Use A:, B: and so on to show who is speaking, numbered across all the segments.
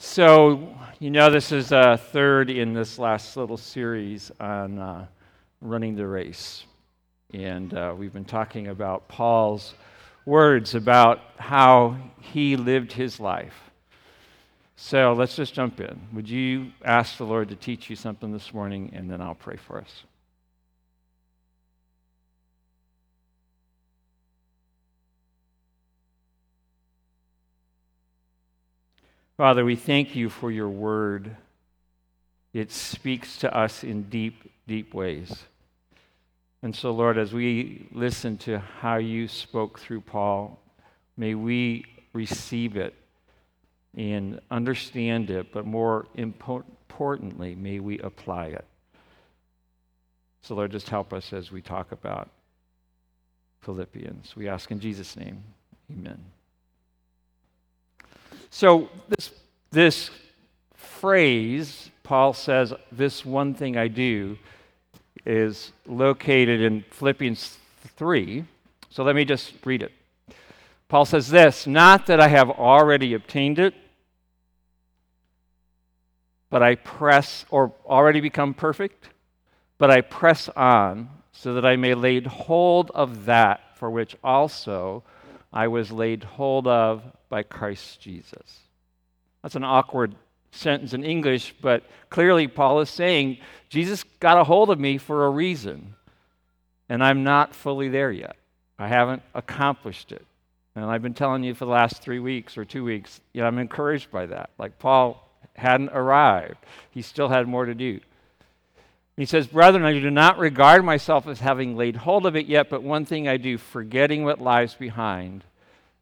A: So, you know, this is a third in this last little series on uh, running the race. And uh, we've been talking about Paul's words about how he lived his life. So let's just jump in. Would you ask the Lord to teach you something this morning, and then I'll pray for us? Father, we thank you for your word. It speaks to us in deep, deep ways. And so, Lord, as we listen to how you spoke through Paul, may we receive it and understand it, but more importantly, may we apply it. So, Lord, just help us as we talk about Philippians. We ask in Jesus' name, amen. So, this, this phrase, Paul says, this one thing I do, is located in Philippians 3. So let me just read it. Paul says this Not that I have already obtained it, but I press, or already become perfect, but I press on so that I may lay hold of that for which also I was laid hold of by Christ Jesus. That's an awkward sentence in English, but clearly Paul is saying, Jesus got a hold of me for a reason, and I'm not fully there yet. I haven't accomplished it. And I've been telling you for the last three weeks or two weeks, you know, I'm encouraged by that. Like Paul hadn't arrived, he still had more to do. He says, Brethren, I do not regard myself as having laid hold of it yet, but one thing I do, forgetting what lies behind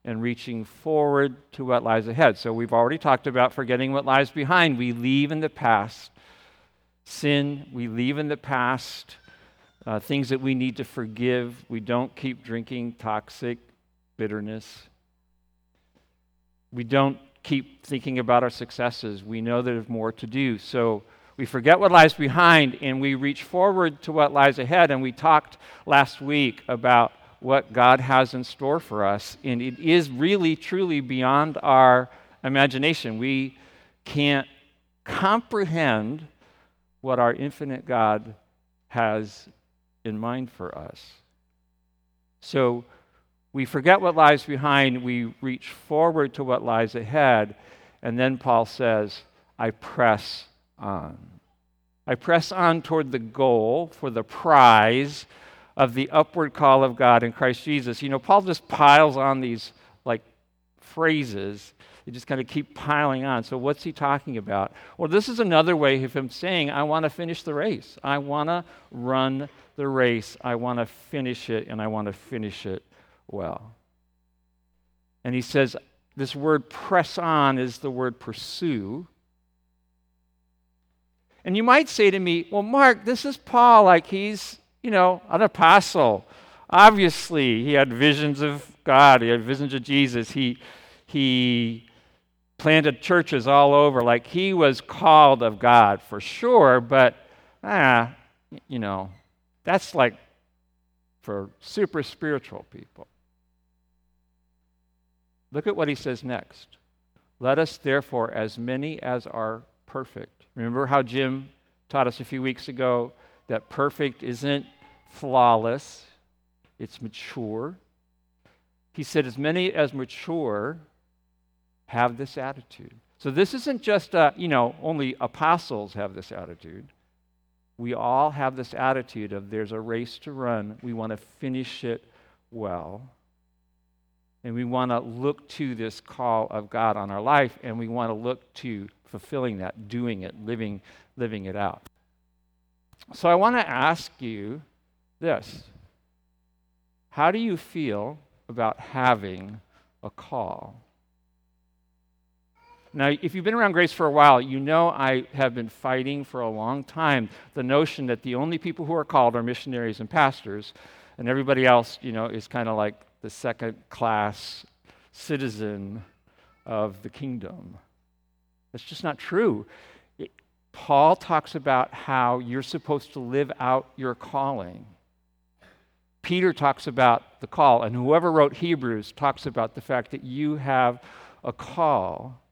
A: and reaching forward to what lies ahead. So we've already talked about forgetting what lies behind. We leave in the past sin, we leave in the past uh, things that we need to forgive. We don't keep drinking toxic bitterness. We don't keep thinking about our successes. We know there's more to do. So we forget what lies behind and we reach forward to what lies ahead. And we talked last week about what God has in store for us. And it is really, truly beyond our imagination. We can't comprehend what our infinite God has in mind for us. So we forget what lies behind, we reach forward to what lies ahead, and then Paul says, I press on. I press on toward the goal for the prize of the upward call of God in Christ Jesus. You know, Paul just piles on these like phrases. They just kind of keep piling on. So, what's he talking about? Well, this is another way of him saying, I want to finish the race. I want to run the race. I want to finish it, and I want to finish it well. And he says, this word press on is the word pursue. And you might say to me, well, Mark, this is Paul. Like he's you know, an apostle. Obviously, he had visions of God, he had visions of Jesus. He, he planted churches all over. Like he was called of God for sure, but, ah, you know, that's like for super spiritual people. Look at what he says next. Let us therefore, as many as are perfect. Remember how Jim taught us a few weeks ago that perfect isn't flawless, it's mature. He said, as many as mature have this attitude. So this isn't just, uh, you know, only apostles have this attitude. We all have this attitude of there's a race to run. We want to finish it well. And we want to look to this call of God on our life, and we want to look to fulfilling that, doing it, living, living it out. So I want to ask you this How do you feel about having a call? Now, if you've been around Grace for a while, you know I have been fighting for a long time the notion that the only people who are called are missionaries and pastors, and everybody else, you know, is kind of like the second class citizen of the kingdom. That's just not true. It, Paul talks about how you're supposed to live out your calling. Peter talks about the call, and whoever wrote Hebrews talks about the fact that you have a call.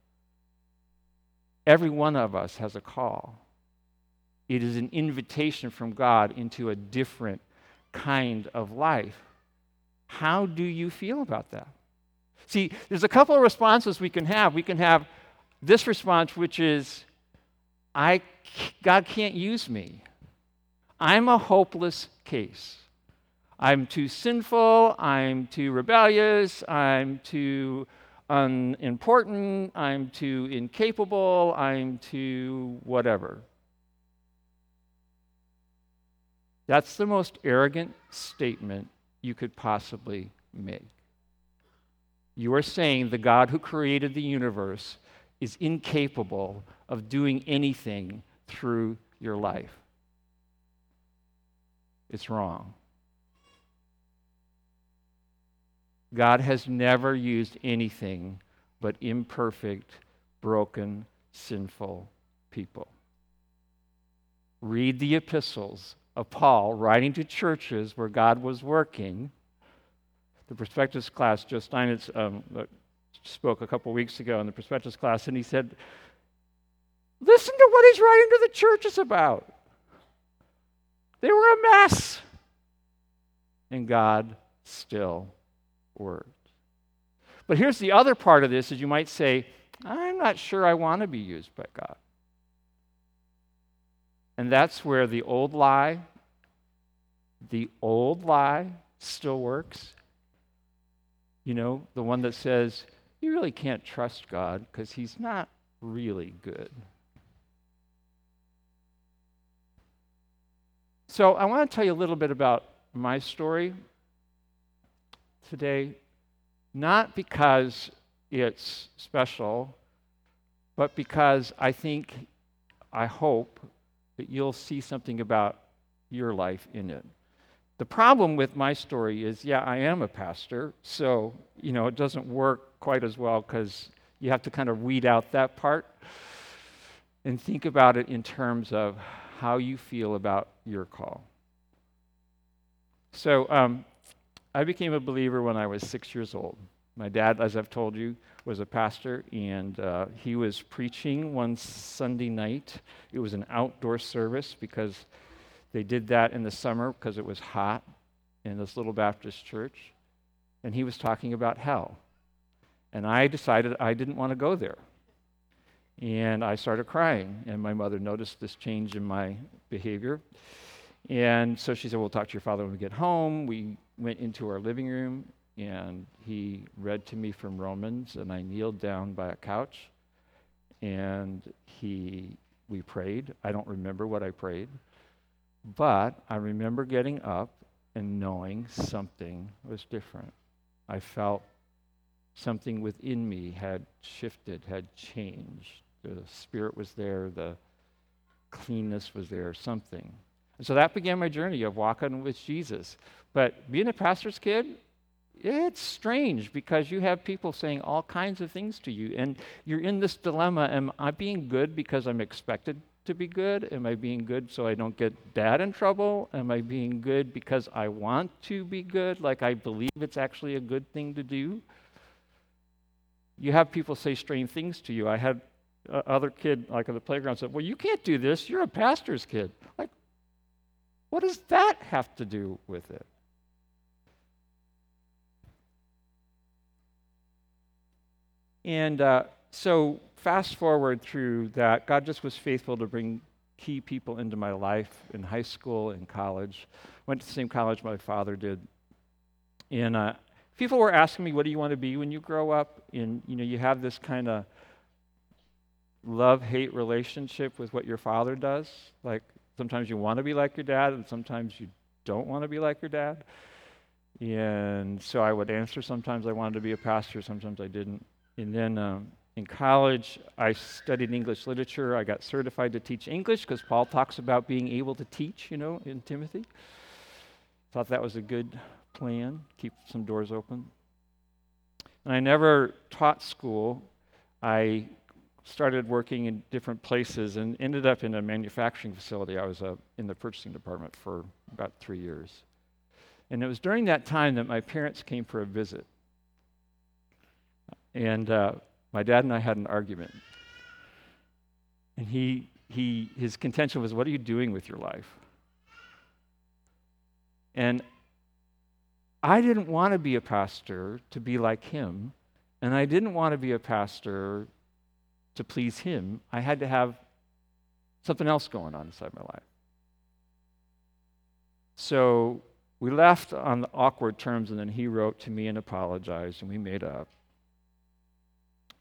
A: Every one of us has a call. It is an invitation from God into a different kind of life. How do you feel about that? See, there's a couple of responses we can have. We can have this response, which is, I, God can't use me. I'm a hopeless case. I'm too sinful, I'm too rebellious, I'm too unimportant, I'm too incapable, I'm too whatever. That's the most arrogant statement you could possibly make. You are saying the God who created the universe is incapable of doing anything through your life. It's wrong. God has never used anything but imperfect, broken, sinful people. Read the epistles of Paul writing to churches where God was working. The perspectives class, Joe Steinitz um, spoke a couple weeks ago in the perspectives class, and he said, Listen to what he's writing to the churches about. They were a mess. And God still worked. But here's the other part of this is you might say, I'm not sure I want to be used by God. And that's where the old lie, the old lie still works. You know, the one that says, you really can't trust God because he's not really good. So I want to tell you a little bit about my story today, not because it's special, but because I think, I hope that you'll see something about your life in it. The problem with my story is, yeah, I am a pastor, so, you know, it doesn't work quite as well because you have to kind of weed out that part and think about it in terms of how you feel about your call. So, um, I became a believer when I was six years old. My dad, as I've told you, was a pastor, and uh, he was preaching one Sunday night. It was an outdoor service because they did that in the summer because it was hot in this little Baptist church. And he was talking about hell. And I decided I didn't want to go there. And I started crying, and my mother noticed this change in my behavior. And so she said, We'll talk to your father when we get home. We went into our living room, and he read to me from Romans, and I kneeled down by a couch, and he we prayed. I don't remember what I prayed, but I remember getting up and knowing something was different. I felt something within me had shifted, had changed. The spirit was there, the cleanness was there, something. And so that began my journey of walking with Jesus. But being a pastor's kid, it's strange because you have people saying all kinds of things to you, and you're in this dilemma Am I being good because I'm expected to be good? Am I being good so I don't get dad in trouble? Am I being good because I want to be good, like I believe it's actually a good thing to do? You have people say strange things to you. I had other kid, like on the playground, said, Well, you can't do this. You're a pastor's kid. Like, what does that have to do with it? And uh, so, fast forward through that, God just was faithful to bring key people into my life in high school and college. Went to the same college my father did. And uh, people were asking me, "What do you want to be when you grow up?" And you know, you have this kind of love-hate relationship with what your father does. Like, Sometimes you want to be like your dad, and sometimes you don't want to be like your dad. And so I would answer. Sometimes I wanted to be a pastor, sometimes I didn't. And then um, in college, I studied English literature. I got certified to teach English because Paul talks about being able to teach, you know, in Timothy. Thought that was a good plan, keep some doors open. And I never taught school. I started working in different places and ended up in a manufacturing facility. I was uh, in the purchasing department for about three years. And it was during that time that my parents came for a visit. And uh, my dad and I had an argument. And he, he, his contention was, What are you doing with your life? And I didn't want to be a pastor to be like him, and I didn't want to be a pastor to please him. I had to have something else going on inside my life. So we left on awkward terms, and then he wrote to me and apologized, and we made up.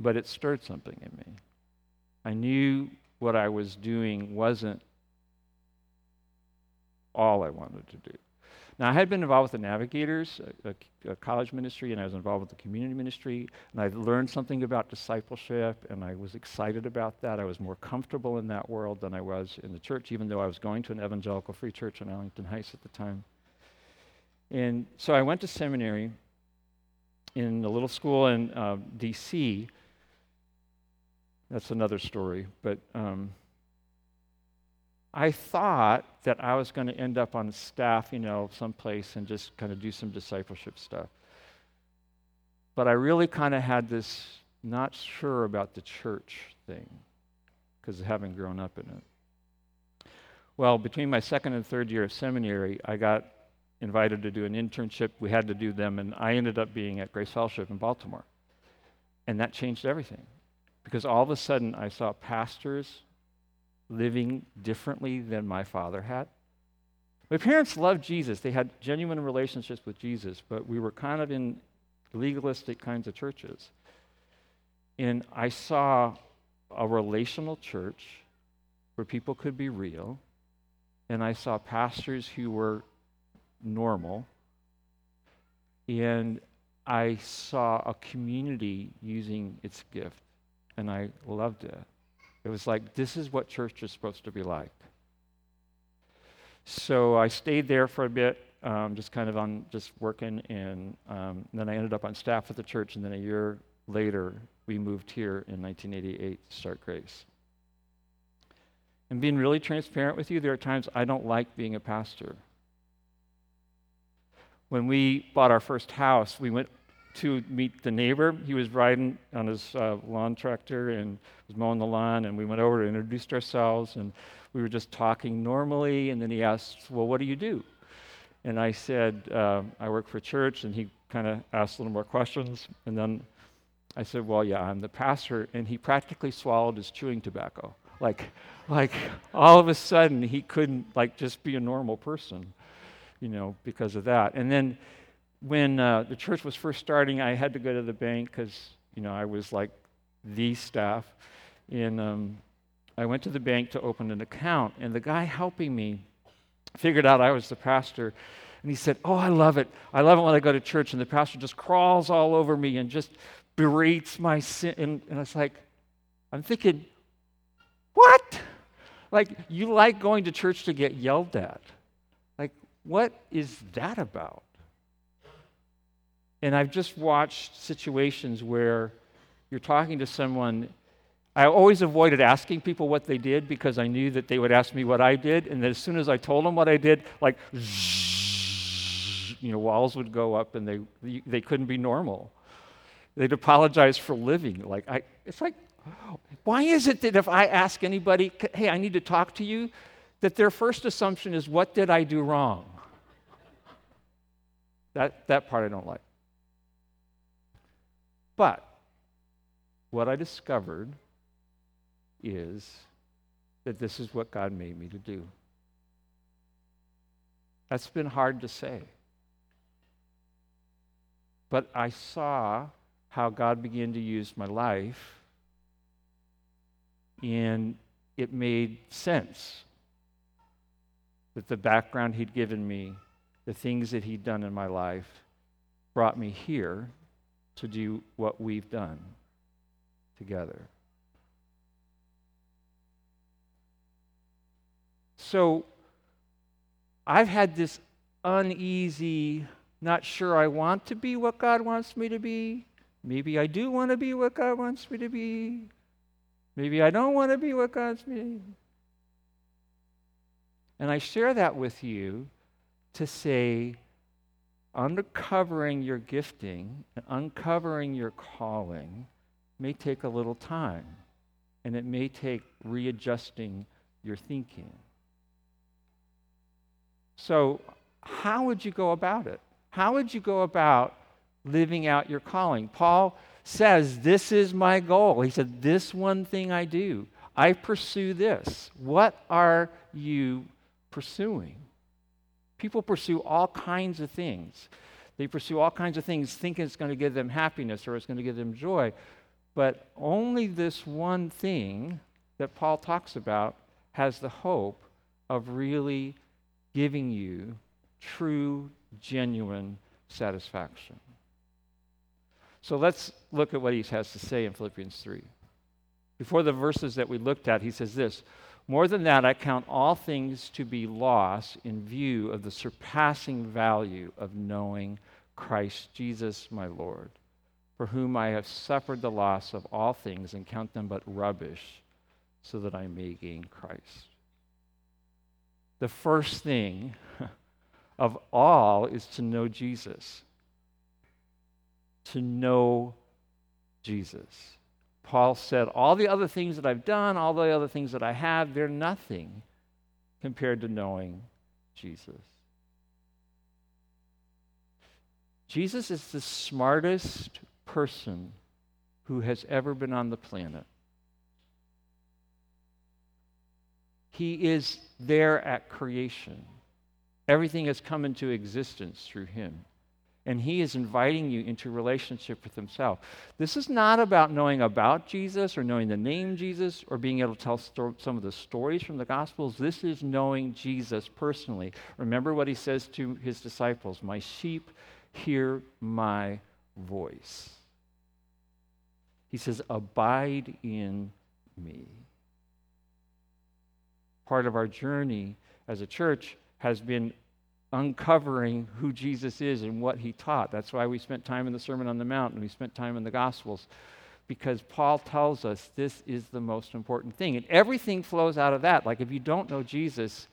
A: But it stirred something in me. I knew what I was doing wasn't all I wanted to do. Now, I had been involved with the Navigators, a, a, a, college ministry, and I was involved with the community ministry, and I learned something about discipleship, and I was excited about that. I was more comfortable in that world than I was in the church, even though I was going to an evangelical free church in Arlington Heights at the time. And so I went to seminary in a little school in uh, D.C. That's another story, but. Um, I thought that I was going to end up on staff, you know, someplace and just kind of do some discipleship stuff. But I really kind of had this not sure about the church thing because of having grown up in it. Well, between my second and third year of seminary, I got invited to do an internship. We had to do them, and I ended up being at Grace Fellowship in Baltimore. And that changed everything because all of a sudden I saw pastors living differently than my father had. My parents loved Jesus. They had genuine relationships with Jesus, but we were kind of in legalistic kinds of churches. And I saw a relational church where people could be real, and I saw pastors who were normal, and I saw a community using its gift, and I loved it. It was like, this is what church is supposed to be like. So I stayed there for a bit, um, just kind of on just working, and, um, then I ended up on staff at the church, and then a year later, we moved here in 1988 to start Grace. And being really transparent with you, there are times I don't like being a pastor. When we bought our first house, we went to meet the neighbor. He was riding on his uh, lawn tractor and was mowing the lawn, and we went over and introduced ourselves, and we were just talking normally. And then he asked, "Well, what do you do?" And I said, uh, "I work for church." And he kind of asked a little more questions, and then I said, "Well, yeah, I'm the pastor." And he practically swallowed his chewing tobacco, like, like all of a sudden he couldn't like just be a normal person, you know, because of that. And then when uh, the church was first starting, I had to go to the bank because you know I was like the staff, and um, I went to the bank to open an account, and the guy helping me figured out I was the pastor, and he said, "Oh, I love it. I love it when I go to church and the pastor just crawls all over me and just berates my sin." And, and it's like, I'm thinking, what? Like you like going to church to get yelled at? Like what is that about? And I've just watched situations where you're talking to someone. I always avoided asking people what they did because I knew that they would ask me what I did. And that as soon as I told them what I did, like, you know, walls would go up and they, they couldn't be normal. They'd apologize for living. Like, I, it's like, why is it that if I ask anybody, hey, I need to talk to you, that their first assumption is, what did I do wrong? That, that part I don't like. But what I discovered is that this is what God made me to do. That's been hard to say. But I saw how God began to use my life, and it made sense that the background He'd given me, the things that He'd done in my life, brought me here to do what we've done together. So I've had this uneasy, not sure I want to be what God wants me to be. Maybe I do want to be what God wants me to be. Maybe I don't want to be what God wants me. And I share that with you to say, uncovering your gifting and uncovering your calling may take a little time. and it may take readjusting your thinking. So, how would you go about it? How would you go about living out your calling? Paul says, This is my goal. He said, This one thing I do. I pursue this. What are you pursuing? People pursue all kinds of things. They pursue all kinds of things thinking it's going to give them happiness or it's going to give them joy. But only this one thing that Paul talks about has the hope of really giving you true, genuine satisfaction. So let's look at what he has to say in Philippians 3. Before the verses that we looked at, he says this More than that, I count all things to be loss in view of the surpassing value of knowing Christ Jesus my Lord, for whom I have suffered the loss of all things and count them but rubbish, so that I may gain Christ. The first thing of all is to know Jesus. To know Jesus. Paul said, All the other things that I've done, all the other things that I have, they're nothing compared to knowing Jesus. Jesus is the smartest person who has ever been on the planet. He is there at creation. Everything has come into existence through him. And he is inviting you into relationship with himself. This is not about knowing about Jesus or knowing the name Jesus or being able to tell sto- some of the stories from the Gospels. This is knowing Jesus personally. Remember what he says to his disciples My sheep hear my voice. He says, Abide in me. Part of our journey as a church has been uncovering who Jesus is and what he taught. That's why we spent time in the Sermon on the Mount and we spent time in the Gospels, because Paul tells us this is the most important thing. And everything flows out of that. Like if you don't know Jesus,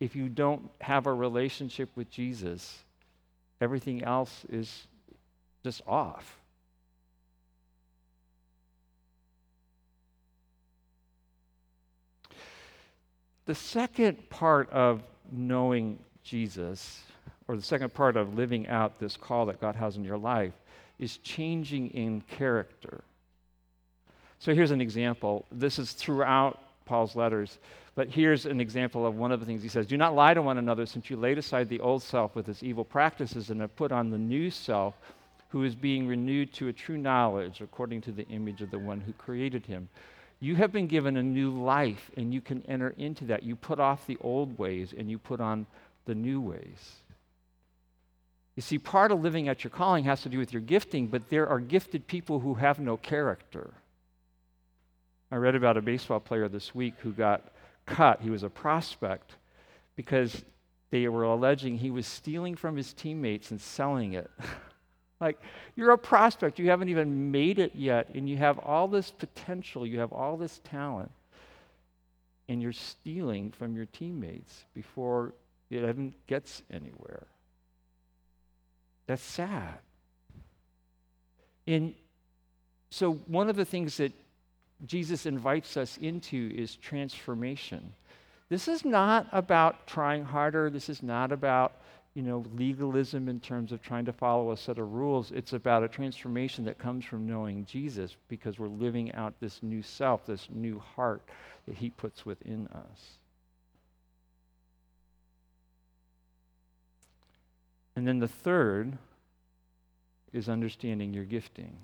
A: if you don't have a relationship with Jesus, everything else is just off. The second part of knowing Jesus, or the second part of living out this call that God has in your life, is changing in character. So here's an example. This is throughout Paul's letters, but here's an example of one of the things he says Do not lie to one another, since you laid aside the old self with its evil practices and have put on the new self, who is being renewed to a true knowledge according to the image of the one who created him. You have been given a new life, and you can enter into that. You put off the old ways and you put on the new ways. You see, part of living at your calling has to do with your gifting, but there are gifted people who have no character. I read about a baseball player this week who got cut. He was a prospect because they were alleging he was stealing from his teammates and selling it. like, you're a prospect, you haven't even made it yet, and you have all this potential, you have all this talent, and you're stealing from your teammates before it even gets anywhere. That's sad. And so, one of the things that Jesus invites us into is transformation. This is not about trying harder. This is not about, you know, legalism in terms of trying to follow a set of rules. It's about a transformation that comes from knowing Jesus because we're living out this new self, this new heart that he puts within us. And then the third is understanding your gifting.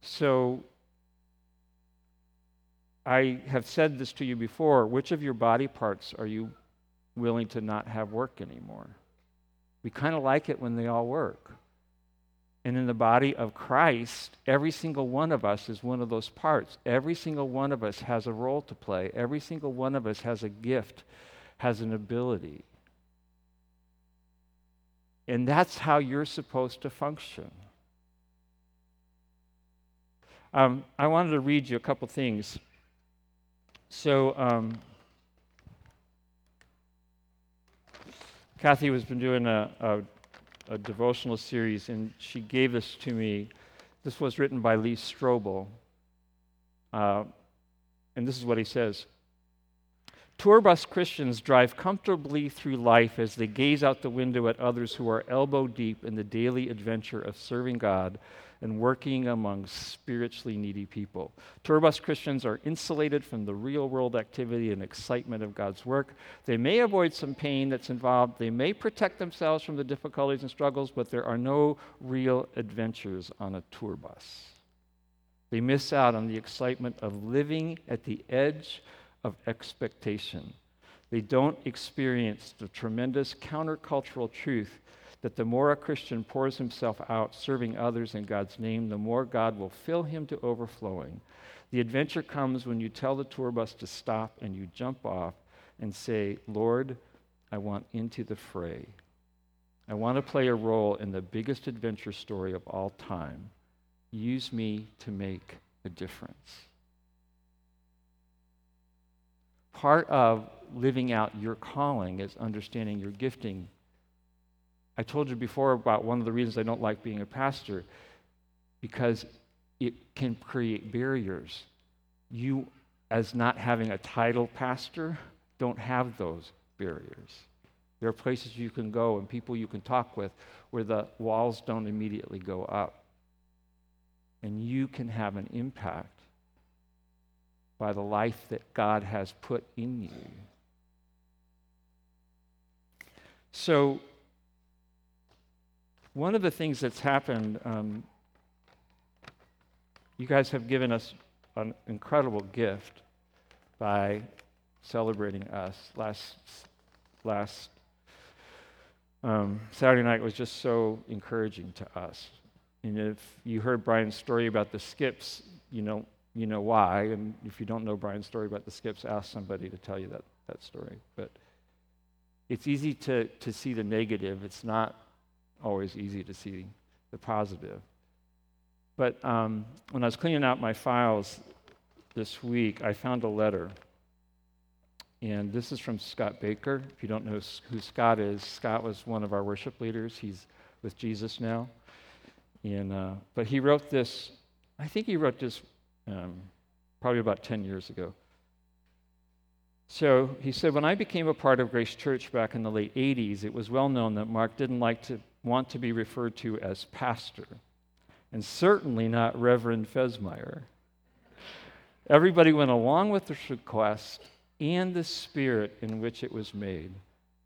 A: So, I have said this to you before. Which of your body parts are you willing to not have work anymore? We kind of like it when they all work. And in the body of Christ, every single one of us is one of those parts. Every single one of us has a role to play. Every single one of us has a gift, has an ability. And that's how you're supposed to function. Um, I wanted to read you a couple things. So, um, Kathy has been doing a, a, a, devotional series, and she gave this to me. This was written by Lee Strobel, uh, and this is what he says Tour bus Christians drive comfortably through life as they gaze out the window at others who are elbow deep in the daily adventure of serving God and working among spiritually needy people. Tour bus Christians are insulated from the real world activity and excitement of God's work. They may avoid some pain that's involved, they may protect themselves from the difficulties and struggles, but there are no real adventures on a tour bus. They miss out on the excitement of living at the edge of expectation. They don't experience the tremendous countercultural truth that the more a Christian pours himself out serving others in God's name, the more God will fill him to overflowing. The adventure comes when you tell the tour bus to stop and you jump off and say, Lord, I want into the fray. I want to play a role in the biggest adventure story of all time. Use me to make a difference. Part of living out your calling is understanding your gifting. I told you before about one of the reasons I don't like being a pastor because it can create barriers. You, as not having a title pastor, don't have those barriers. There are places you can go and people you can talk with where the walls don't immediately go up. And you can have an impact by the life that God has put in you. So, one of the things that's happened, um, you guys have given us an incredible gift by celebrating us. Last, last um, Saturday night was just so encouraging to us. And if you heard Brian's story about the skips, you know, you know why. And if you don't know Brian's story about the skips, ask somebody to tell you that, that story. But it's easy to, to see the negative, it's not always easy to see the positive. But um, when I was cleaning out my files this week, I found a letter. And this is from Scott Baker. If you don't know who Scott is, Scott was one of our worship leaders. He's with Jesus now. And, uh, but he wrote this, I think he wrote this um, probably about 10 years ago. So he said, When I became a part of Grace Church back in the late 80s, it was well known that Mark didn't like to want to be referred to as pastor, and certainly not Reverend Fesmeyer. Everybody went along with this request and the spirit in which it was made.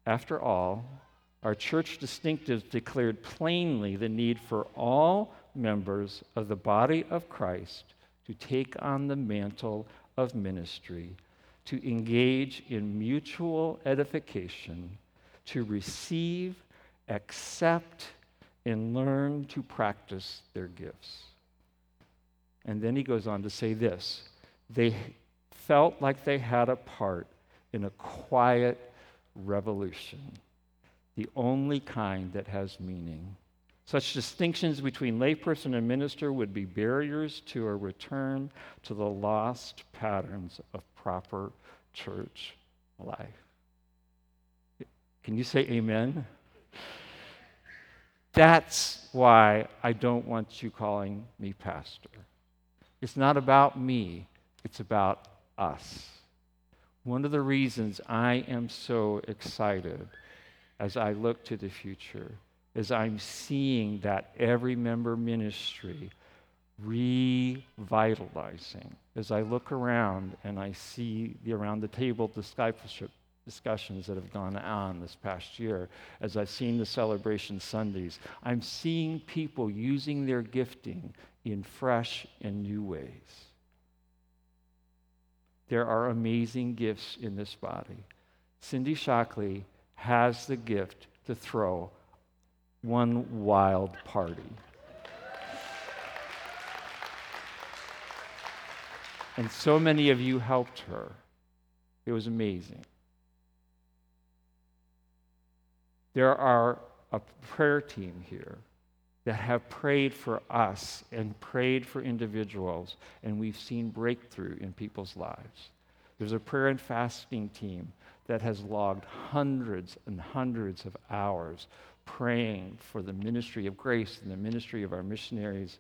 A: After all, our church distinctives declared plainly the need for all members of the body of Christ to take on the mantle of ministry, to engage in mutual edification, to receive, accept, and learn to practice their gifts. And then he goes on to say this they felt like they had a part in a quiet revolution, the only kind that has meaning. Such distinctions between layperson and minister would be barriers to a return to the lost patterns of proper church life. Can you say amen? That's why I don't want you calling me pastor. It's not about me, it's about us. One of the reasons I am so excited as I look to the future as I'm seeing that every member ministry revitalizing. As I look around and I see the around the table discipleship discussions that have gone on this past year, as I've seen the celebration Sundays, I'm seeing people using their gifting in fresh and new ways. There are amazing gifts in this body. Cindy Shockley has the gift to throw one wild party. And so many of you helped her. It was amazing. There are a prayer team here that have prayed for us and prayed for individuals, and we've seen breakthrough in people's lives. There's a prayer and fasting team that has logged hundreds and hundreds of hours praying for the ministry of grace and the ministry of our missionaries.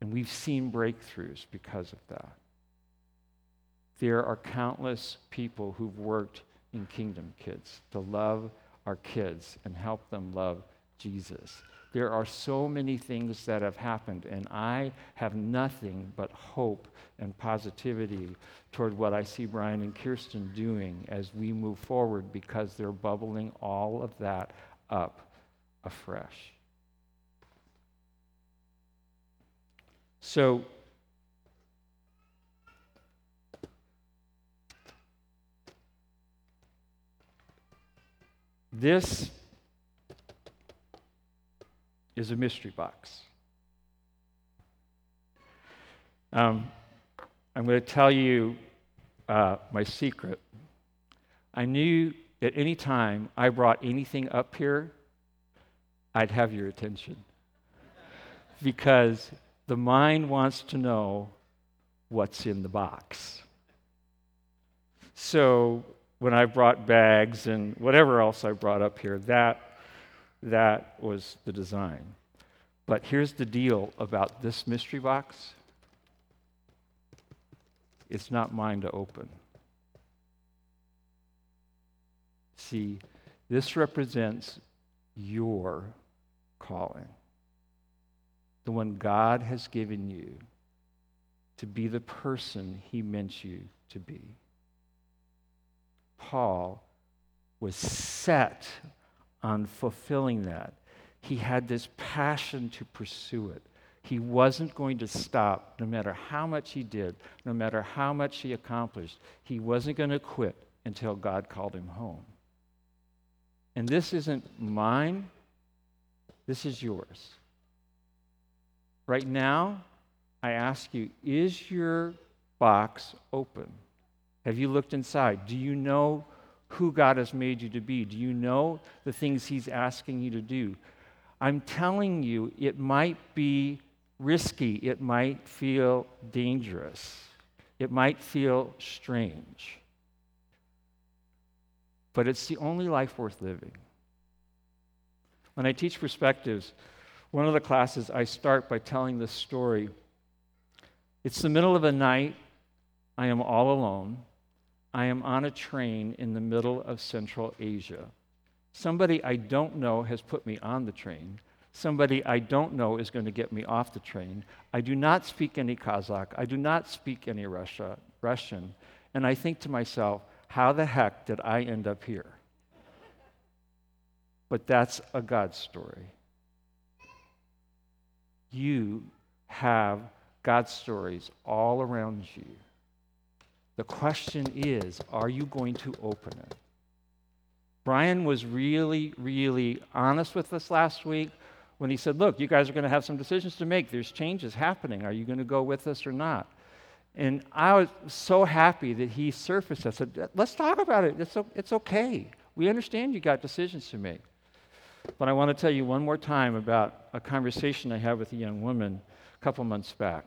A: And we've seen breakthroughs because of that. There are countless people who've worked in Kingdom Kids to love our kids and help them love Jesus. There are so many things that have happened, and I have nothing but hope and positivity toward what I see Brian and Kirsten doing as we move forward because they're bubbling all of that up afresh. So, this is a mystery box. Um, I'm going to tell you uh, my secret. I knew at any time I brought anything up here, I'd have your attention. because the mind wants to know what's in the box. So when I brought bags and whatever else I brought up here, that, that was the design. But here's the deal about this mystery box it's not mine to open. See, this represents your calling the one God has given you to be the person he meant you to be. Paul was set on fulfilling that. He had this passion to pursue it. He wasn't going to stop no matter how much he did, no matter how much he accomplished. He wasn't going to quit until God called him home. And this isn't mine, this is yours. Right now, I ask you, is your box open? Have you looked inside? Do you know who God has made you to be? Do you know the things He's asking you to do? I'm telling you, it might be risky, it might feel dangerous, it might feel strange. But it's the only life worth living. When I teach perspectives, one of the classes, I start by telling this story. It's the middle of the night. I am all alone. I am on a train in the middle of Central Asia. Somebody I don't know has put me on the train. Somebody I don't know is going to get me off the train. I do not speak any Kazakh. I do not speak any Russia, Russian. And I think to myself, how the heck did I end up here? But that's a God story you have God stories all around you. The question is are you going to open it? Brian was really, really honest with us last week when he said, Look, you guys are going to have some decisions to make. There's changes happening. Are you going to go with us or not? And I was so happy that he surfaced. I said, Let's talk about it. It's, it's okay. We understand you got decisions to make. But I want to tell you one more time about a conversation I had with a young woman a couple months back.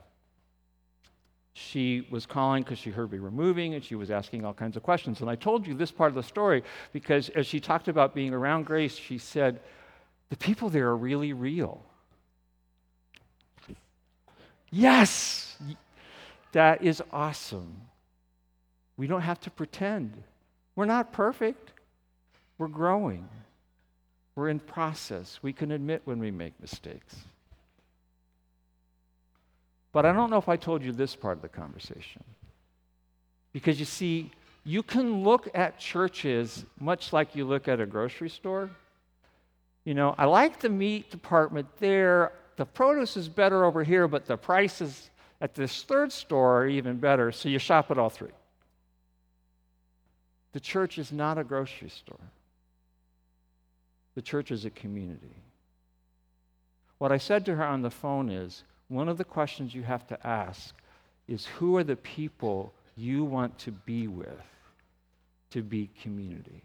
A: She was calling because she heard we were moving and she was asking all kinds of questions. And I told you this part of the story because as she talked about being around Grace, she said, The people there are really real. Yes, that is awesome. We don't have to pretend. We're not perfect, we're growing. We're in process. We can admit when we make mistakes. But I don't know if I told you this part of the conversation. Because you see, you can look at churches much like you look at a grocery store. You know, I like the meat department there. The produce is better over here, but the prices at this third store are even better, so you shop at all three. The church is not a grocery store. The church is a community. What I said to her on the phone is one of the questions you have to ask is who are the people you want to be with to be community?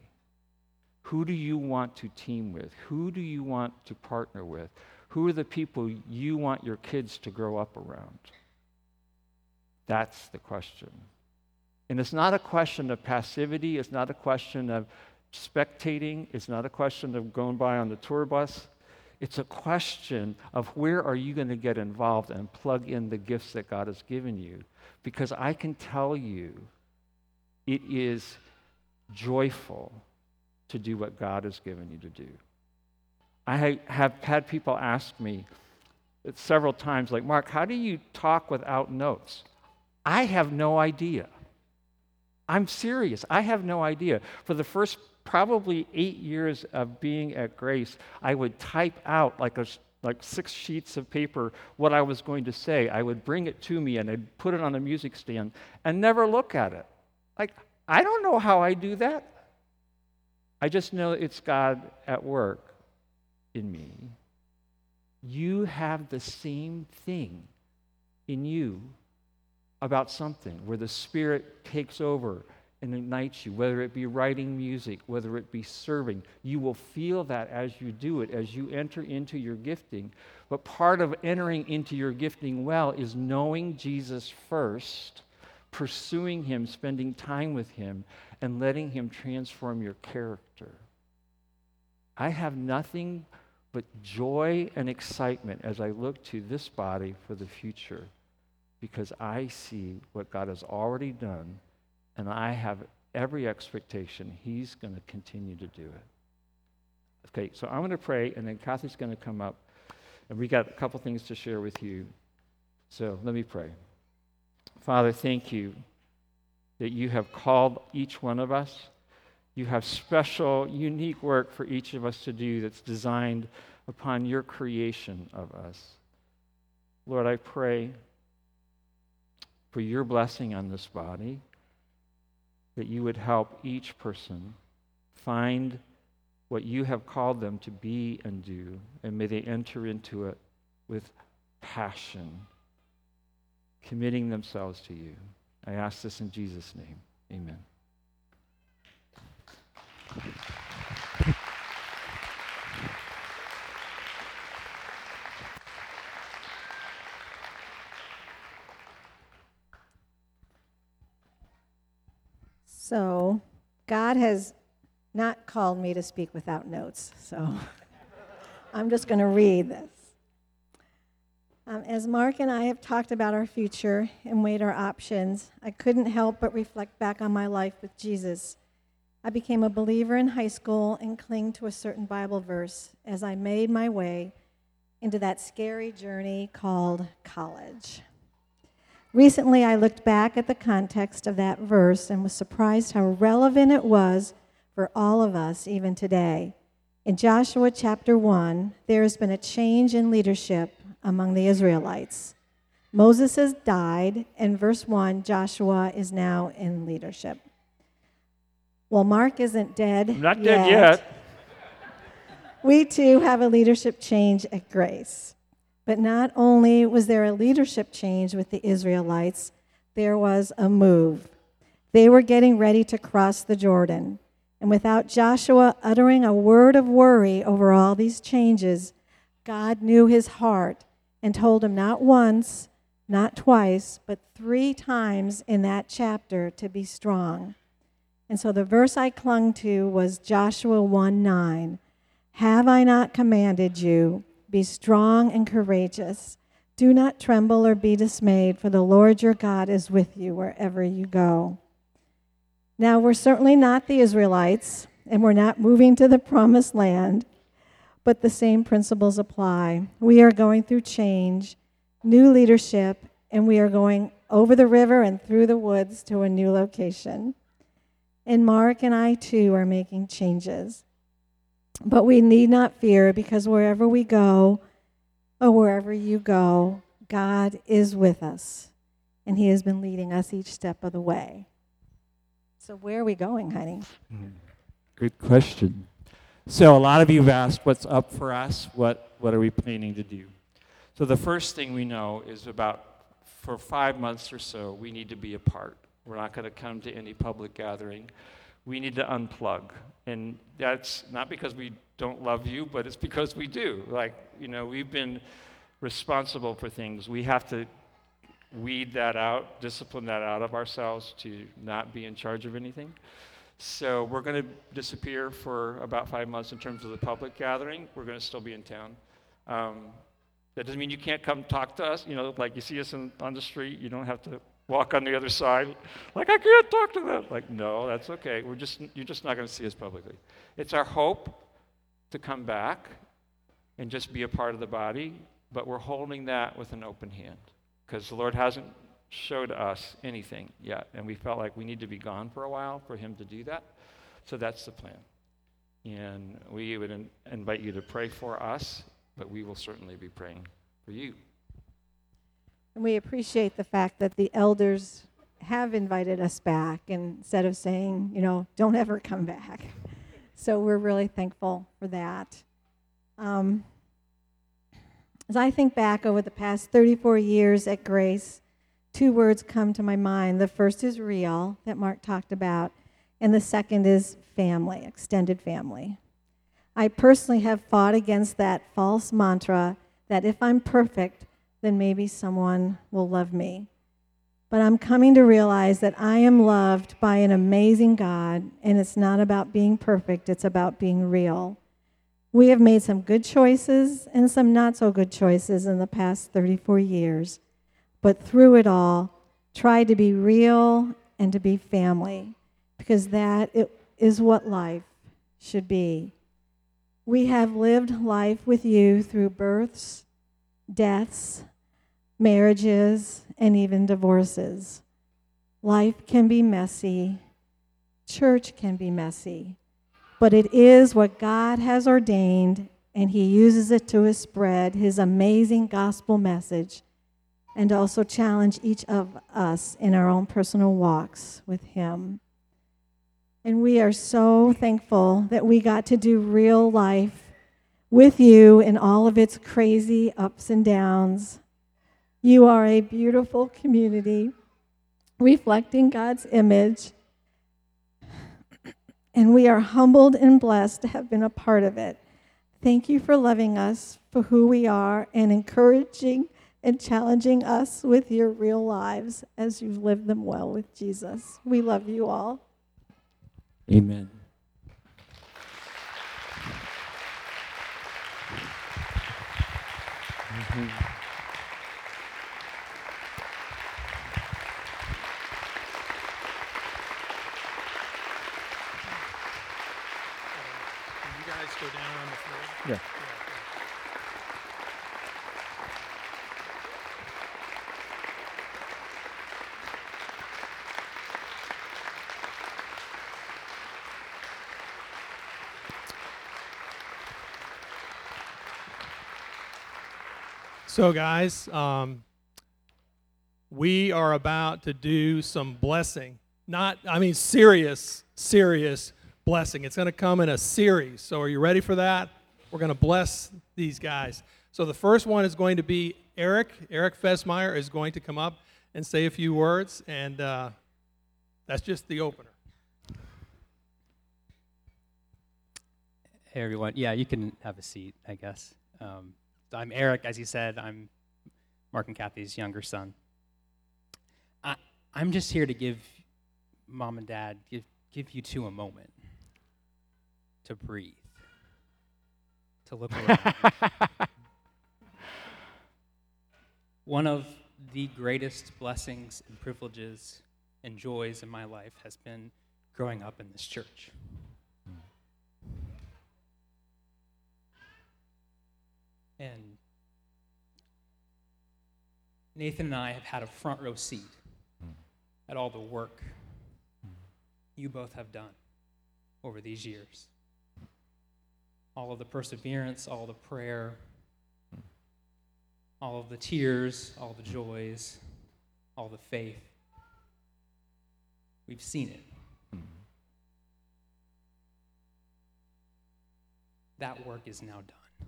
A: Who do you want to team with? Who do you want to partner with? Who are the people you want your kids to grow up around? That's the question. And it's not a question of passivity, it's not a question of spectating. is not a question of going by on the tour bus. It's a question of where are you going to get involved and plug in the gifts that God has given you. Because I can tell you it is joyful to do what God has given you to do. I have had people ask me several times, like, Mark, how do you talk without notes? I have no idea. I'm serious. I have no idea. For the first probably eight years of being at Grace, I would type out like a like six sheets of paper what I was going to say. I would bring it to me and I'd put it on a music stand and never look at it. Like, I don't know how I do that. I just know it's God at work in me. You have the same thing in you about something where the Spirit takes over and ignites you, whether it be writing music, whether it be serving. You will feel that as you do it, as you enter into your gifting. But part of entering into your gifting well is knowing Jesus first, pursuing Him, spending time with Him, and letting Him transform your character. I have nothing but joy and excitement as I look to this body for the future because I see what God has already done and I have every expectation He's going to continue to do it. Okay, so I'm going to pray, and then Kathy's going to come up, and we got a couple things to share with you. So let me pray. Father, thank you that you have called each one of us. You have special, unique work for each of us to do that's designed upon your creation of us. Lord, I pray for your blessing on this body that you would help each person find what you have called them to be and do, and may they enter into it with passion, committing themselves to you. I ask this in Jesus' name. Amen.
B: So, God has not called me to speak without notes. So, I'm just going to read this. Um, as Mark and I have talked about our future and weighed our options, I couldn't help but reflect back on my life with Jesus. I became a believer in high school and clung to a certain Bible verse as I made my way into that scary journey called college. Recently, I looked back at the context of that verse and was surprised how relevant it was for all of us, even today. In Joshua chapter 1, there has been a change in leadership among the Israelites. Moses has died, and verse 1, Joshua is now in leadership. Well, Mark isn't dead.
A: I'm not dead yet.
B: We too have a leadership change at Grace. But not only was there a leadership change with the Israelites, there was a move. They were getting ready to cross the Jordan. And without Joshua uttering a word of worry over all these changes, God knew his heart and told him not once, not twice, but three times in that chapter to be strong. And so the verse I clung to was Joshua 1 9. Have I not commanded you? Be strong and courageous. Do not tremble or be dismayed, for the Lord your God is with you wherever you go. Now, we're certainly not the Israelites, and we're not moving to the promised land, but the same principles apply. We are going through change, new leadership, and we are going over the river and through the woods to a new location. And Mark and I, too, are making changes. But we need not fear because wherever we go, or wherever you go, God is with us. And He has been leading us each step of the way. So, where are we going, honey? Hmm.
A: Good question. So, a lot of you have asked what's up for us, what, what are we planning to do? So, the first thing we know is about for five months or so, we need to be apart. We're not going to come to any public gathering we need to unplug. And that's not because we don't love you, but it's because we do. Like, you know, we've been responsible for things. We have to weed that out, discipline that out of ourselves to not be in charge of anything. So we're going to disappear for about five months in terms of the public gathering. We're going to still be in town. Um, that doesn't mean you can't come talk to us. You know, like you see us in, on the street, you don't have to walk on the other side. Like, I can't talk to them. Like, no, that's okay. We're just, you're just not going to see us publicly. It's our hope to come back and just be a part of the body, but we're holding that with an open hand because the Lord hasn't showed us anything yet. And we felt like we need to be gone for a while for Him to do that. So that's the plan. And we would in- invite you to pray for us, but we will certainly be praying for you.
B: And we appreciate the fact that the elders have invited us back instead of saying, you know, don't ever come back. So we're really thankful for that. Um, as I think back over the past 34 years at Grace, two words come to my mind. The first is real, that Mark talked about, and the second is family, extended family. I personally have fought against that false mantra that if I'm perfect, then maybe someone will love me. But I'm coming to realize that I am loved by an amazing God, and it's not about being perfect, it's about being real. We have made some good choices and some not so good choices in the past 34 years, but through it all, try to be real and to be family, because that is what life should be. We have lived life with you through births, deaths, marriages, and even divorces. Life can be messy, church can be messy, but it is what God has ordained, and He uses it to spread His amazing gospel message and also challenge each of us in our own personal walks with Him. And we are so thankful that we got to do real life with you in all of its crazy ups and downs. You are a beautiful community reflecting God's image. And we are humbled and blessed to have been a part of it. Thank you for loving us for who we are and encouraging and challenging us with your real lives as you've lived them well with Jesus. We love you all.
A: Amen. Mm-hmm.
C: go down on the floor?
A: Yeah.
C: So, guys, um, we are about to do some blessing. Not, I mean, serious, serious blessing. It's going to come in a series. So, are you ready for that? We're going to bless these guys. So, the first one is going to be Eric. Eric Fesmeyer is going to come up and say a few words, and uh, that's just the opener.
D: Hey, everyone. Yeah, you can have a seat, I guess. Um, I'm Eric, as you said. I'm Mark and Kathy's younger son. I, I'm just here to give mom and dad, give, give you two a moment to breathe, to look around. One of the greatest blessings and privileges and joys in my life has been growing up in this church. And Nathan and I have had a front row seat at all the work you both have done over these years all of the perseverance, all the prayer, all of the tears, all the joys, all the faith. We've seen it. That work is now done.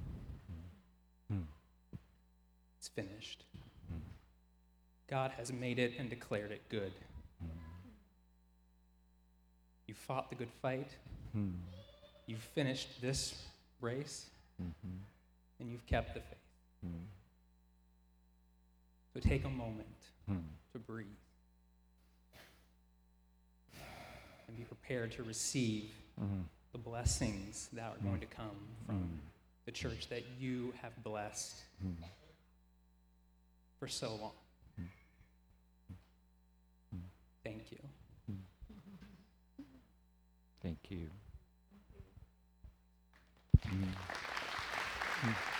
D: Finished. God has made it and declared it good. You fought the good fight. You've finished this race, mm-hmm. and you've kept the faith. So take a moment to breathe and be prepared to receive mm-hmm. the blessings that are going to come from the church that you have blessed. For so long. Thank you.
A: Thank you. Mm. Mm.